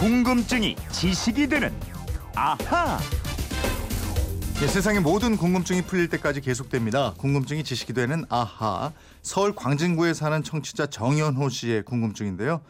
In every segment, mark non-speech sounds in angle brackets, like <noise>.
궁금증이 지식이 되는 아하. 예, 세상의 모든 궁금증이 풀릴 때까지 계속됩니다. 궁금증이 지식이 되는 아하. 서울 광진구에 사는 청취자 정현호 씨의 궁금증인데요.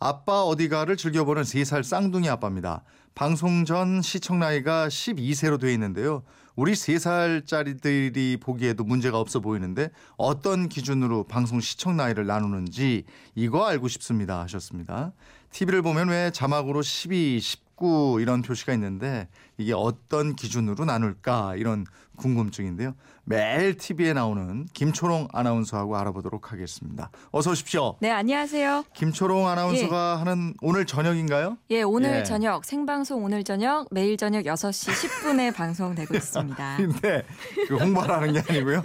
아빠 어디가를 즐겨보는 3살 쌍둥이 아빠입니다. 방송 전 시청 나이가 12세로 되어 있는데요. 우리 3살짜리들이 보기에도 문제가 없어 보이는데 어떤 기준으로 방송 시청 나이를 나누는지 이거 알고 싶습니다 하셨습니다. TV를 보면 왜 자막으로 12, 19 이런 표시가 있는데 이게 어떤 기준으로 나눌까 이런 궁금증인데요. 매일 TV에 나오는 김초롱 아나운서하고 알아보도록 하겠습니다. 어서 오십시오. 네, 안녕하세요. 김초롱 아나운서가 하는 오늘 저녁인가요? 예, 오늘 예. 저녁 생방송 오늘 저녁 매일 저녁 6시 10분에 <laughs> 방송되고 있습니다. <laughs> 근데 그 홍보를 하는 게 아니고요.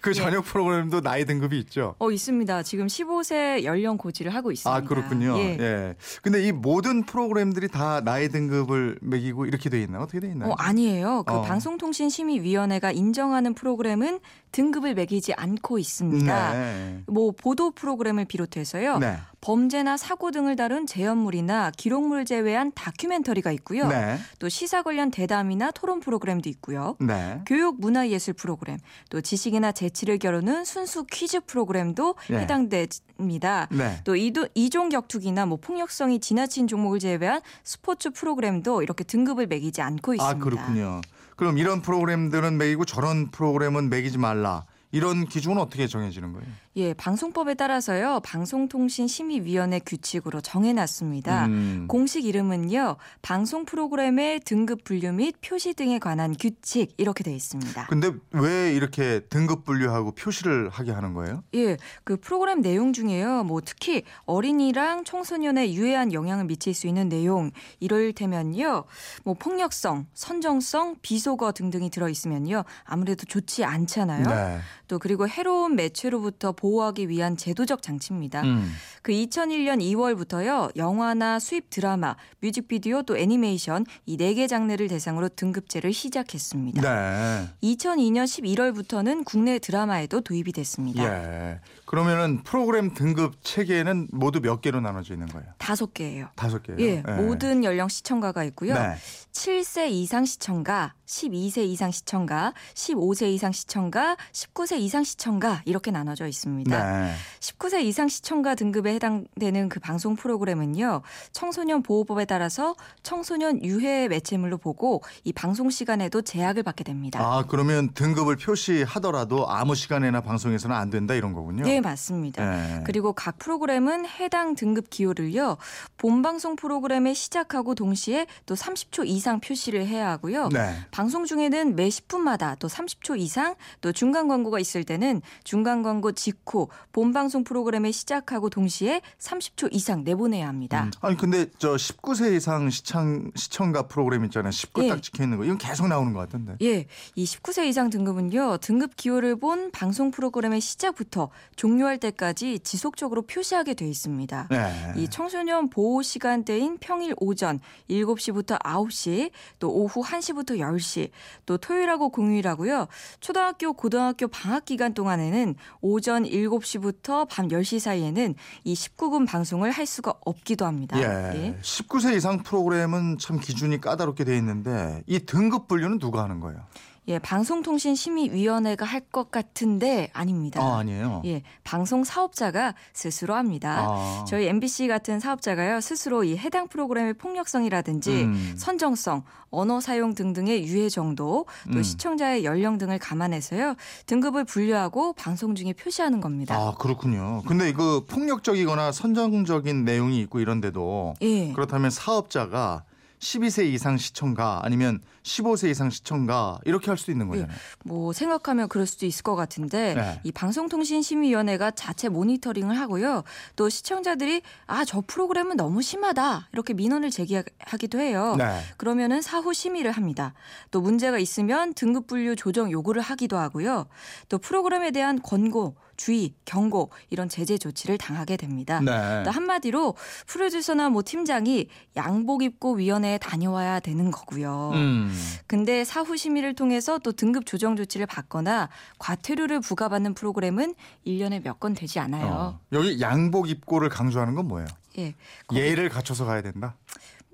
그 예. 저녁 프로그램도 나이 등급이 있죠. 어, 있습니다. 지금 15세 연령 고지를 하고 있습니다. 아 그렇군요. 예. 예. 근데 이 모든 프로그램들이 다 나이 등급을 매기고 이렇게 돼 있나요? 어떻게 돼 있나요? 어, 아니에요. 그 어. 방송통신심의위원회 가 인정하는 프로그램은 등급을 매기지 않고 있습니다. 네. 뭐 보도 프로그램을 비롯해서요. 네. 범죄나 사고 등을 다룬 재연물이나 기록물 제외한 다큐멘터리가 있고요. 네. 또 시사 관련 대담이나 토론 프로그램도 있고요. 네. 교육 문화 예술 프로그램, 또 지식이나 재치를 겨루는 순수 퀴즈 프로그램도 네. 해당됩니다. 네. 또 이도, 이종 격투기나 뭐 폭력성이 지나친 종목을 제외한 스포츠 프로그램도 이렇게 등급을 매기지 않고 있습니다. 아 그렇군요. 그럼 이런 프로그램들은 매기고 저런 프로그램은 매기지 말라. 이런 기준은 어떻게 정해지는 거예요? 예, 방송법에 따라서요. 방송통신심의위원회 규칙으로 정해놨습니다. 음. 공식 이름은요. 방송 프로그램의 등급 분류 및 표시 등에 관한 규칙 이렇게 되어 있습니다. 근데 왜 이렇게 등급 분류하고 표시를 하게 하는 거예요? 예, 그 프로그램 내용 중에요. 뭐 특히 어린이랑 청소년에 유해한 영향을 미칠 수 있는 내용 이럴테면요. 뭐 폭력성, 선정성, 비속어 등등이 들어 있으면요. 아무래도 좋지 않잖아요. 네. 또 그리고 해로운 매체로부터 보호하기 위한 제도적 장치입니다. 음. 그 2001년 2월부터요. 영화나 수입 드라마, 뮤직비디오 또 애니메이션 이 네 개 장르를 대상으로 등급제를 시작했습니다. 네. 2002년 11월부터는 국내 드라마에도 도입이 됐습니다. 예. 그러면은 프로그램 등급 체계는 모두 몇 개로 나눠져 있는 거예요? 다섯 개예요. 다섯 개요. 예, 모든 연령 시청가가 있고요. 네. 7세 이상 시청가, 12세 이상 시청가, 15세 이상 시청가, 19세 이상 시청가 이렇게 나눠져 있습니다. 네. 19세 이상 시청가 등급에 해당되는 그 방송 프로그램은요. 청소년 보호법에 따라서 청소년 유해 매체물로 보고 이 방송 시간에도 제약을 받게 됩니다. 아 그러면 등급을 표시하더라도 아무 시간에나 방송에서는 안 된다 이런 거군요. 네, 맞습니다. 네. 그리고 각 프로그램은 해당 등급 기호를요. 본 방송 프로그램에 시작하고 동시에 또 30초 이상 표시를 해야 하고요. 네. 방송 중에는 매 10분마다 또 30초 이상 또 중간 광고가 있을 때는 중간 광고 직후 본 방송 프로그램에 시작하고 동시에 30초 이상 내보내야 합니다. 음. 아니 근데 저 19세 이상 시청 시청가 프로그램 있잖아요. 19 예. 딱 찍혀 있는 거. 이건 계속 나오는 것 같은데. 예, 이 19세 이상 등급은요, 등급 기호를 본 방송 프로그램의 시작부터 종료할 때까지 지속적으로 표시하게 돼 있습니다. 네. 이 청소년 보호 시간대인 평일 오전 7시부터 9시, 또 오후 1시부터 10시, 또 토요일하고 공휴일하고요. 초등학교, 고등학교 방학 기간 동안에는 오전 7시부터 밤 10시 사이에는 이 19금 방송을 할 수가 없기도 합니다. 예. 19세 이상 프로그램은 참 기준이 까다롭게 돼 있는데 이 등급 분류는 누가 하는 거예요? 예, 방송통신심의위원회가 할 것 같은데 아닙니다. 아, 아니에요. 예, 방송 사업자가 스스로 합니다. 아. 저희 MBC 같은 사업자가요 스스로 이 해당 프로그램의 폭력성이라든지 음. 선정성, 언어 사용 등등의 유해 정도, 또 음. 시청자의 연령 등을 감안해서요 등급을 분류하고 방송 중에 표시하는 겁니다. 아, 그렇군요. 근데 이거 폭력적이거나 선정적인 내용이 있고 이런데도 예. 그렇다면 사업자가 12세 이상 시청가 아니면 15세 이상 시청가 이렇게 할 수도 있는 거잖아요. 뭐 생각하면 그럴 수도 있을 것 같은데 네. 이 방송통신심의위원회가 자체 모니터링을 하고요. 또 시청자들이 아 저 프로그램은 너무 심하다 이렇게 민원을 제기하기도 해요. 네. 그러면은 사후 심의를 합니다. 또 문제가 있으면 등급 분류 조정 요구를 하기도 하고요. 또 프로그램에 대한 권고, 주의, 경고 이런 제재 조치를 당하게 됩니다. 네. 또 한마디로 프로듀서나 뭐 팀장이 양복 입고 위원회에 다녀와야 되는 거고요. 음. 근데 사후 심의를 통해서 또 등급 조정 조치를 받거나 과태료를 부과받는 프로그램은 1년에 몇 건 되지 않아요. 어. 여기 양복 입고를 강조하는 건 뭐예요? 예. 예를 갖춰서 가야 된다.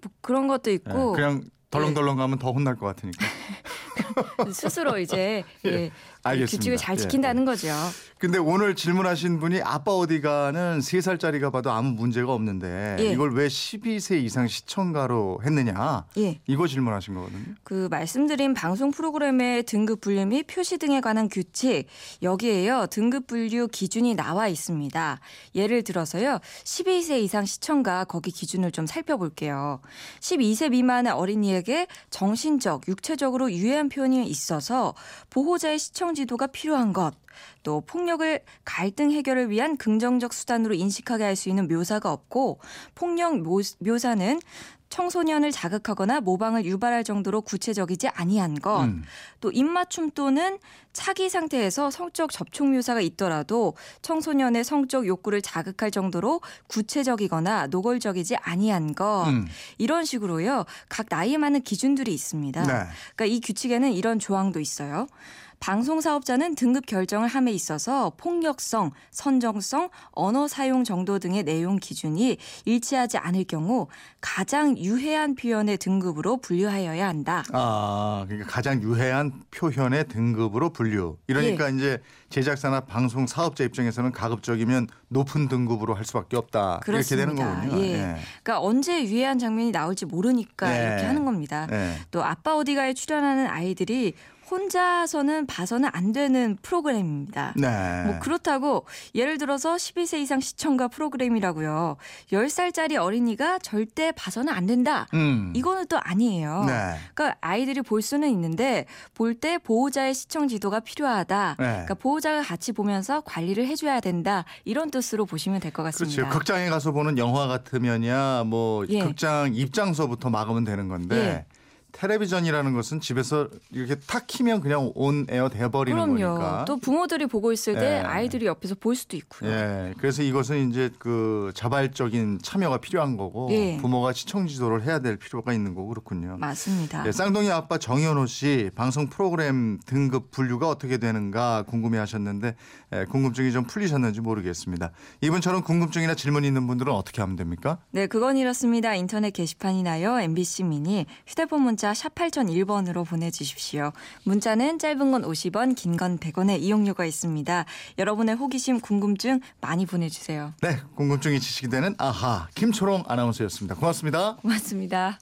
뭐 그런 것도 예, 있고 그냥 덜렁덜렁 가면 더 혼날 것 같으니까. <laughs> <laughs> 스스로 이제 <laughs> 예, 예, 알겠습니다. 규칙을 잘 예, 지킨다는 거죠. 근데 오늘 질문하신 분이 아빠 어디가는 3살짜리가 봐도 아무 문제가 없는데 예. 이걸 왜 12세 이상 시청가로 했느냐? 예. 이거 질문하신 거거든요. 그 말씀드린 방송 프로그램의 등급 분류 및 표시 등에 관한 규칙 여기에요 등급 분류 기준이 나와 있습니다. 예를 들어서요 12세 이상 시청가 거기 기준을 좀 살펴볼게요. 12세 미만의 어린이에게 정신적, 육체적으로 유해한 표현이 있어서 보호자의 시청 지도가 필요한 것. 또 폭력을 갈등 해결을 위한 긍정적 수단으로 인식하게 할 수 있는 묘사가 없고 폭력 묘, 묘사는 청소년을 자극하거나 모방을 유발할 정도로 구체적이지 아니한 것, 음. 또 입맞춤 또는 차기 상태에서 성적 접촉 묘사가 있더라도 청소년의 성적 욕구를 자극할 정도로 구체적이거나 노골적이지 아니한 것, 음. 이런 식으로요. 각 나이에 맞는 기준들이 있습니다. 네. 그러니까 이 규칙에는 이런 조항도 있어요. 방송 사업자는 등급 결정을 함에 있어서 폭력성, 선정성, 언어 사용 정도 등의 내용 기준이 일치하지 않을 경우 가장 유해한 표현의 등급으로 분류하여야 한다. 아, 그러니까 가장 유해한 표현의 등급으로 분류. 이러니까 이제 제작사나 방송 사업자 입장에서는 가급적이면 높은 등급으로 할 수밖에 없다. 그렇습니다. 이렇게 되는 거군요. 예. 그러니까 언제 유해한 장면이 나올지 모르니까 네. 이렇게 하는 겁니다. 예. 또 아빠 어디가에 출연하는 아이들이 혼자서는 봐서는 안 되는 프로그램입니다. 네. 뭐 그렇다고 예를 들어서 12세 이상 시청가 프로그램이라고요. 10살짜리 어린이가 절대 봐서는 안 된다. 음. 이거는 또 아니에요. 네. 그러니까 아이들이 볼 수는 있는데 볼 때 보호자의 시청 지도가 필요하다. 네. 그러니까 보호자가 같이 보면서 관리를 해줘야 된다. 이런 뜻으로 보시면 될 것 같습니다. 그렇죠. 극장에 가서 보는 영화 같으면야 뭐 예. 극장 입장서부터 막으면 되는 건데 예. 텔레비전이라는 것은 집에서 이렇게 탁 키면 그냥 온 에어 돼버리는 그럼요. 거니까. 또 부모들이 보고 있을 때 예. 아이들이 옆에서 볼 수도 있고요. 예. 그래서 이것은 이제 그 자발적인 참여가 필요한 거고 예. 부모가 시청 지도를 해야 될 필요가 있는 거고 그렇군요. 맞습니다. 예, 쌍둥이 아빠 정현호 씨 방송 프로그램 등급 분류가 어떻게 되는가 궁금해하셨는데 예, 궁금증이 좀 풀리셨는지 모르겠습니다. 이분처럼 궁금증이나 질문 있는 분들은 어떻게 하면 됩니까? 네, 그건 이렇습니다. 인터넷 게시판이나요. MBC 미니 휴대폰 문자 샵 8001번으로 보내주십시오. 문자는 짧은 건 50원, 긴 건 100원의 이용료가 있습니다. 여러분의 호기심, 궁금증 많이 보내주세요. 네, 궁금증이 지식이 되는 아하 김초롱 아나운서였습니다. 고맙습니다. 고맙습니다.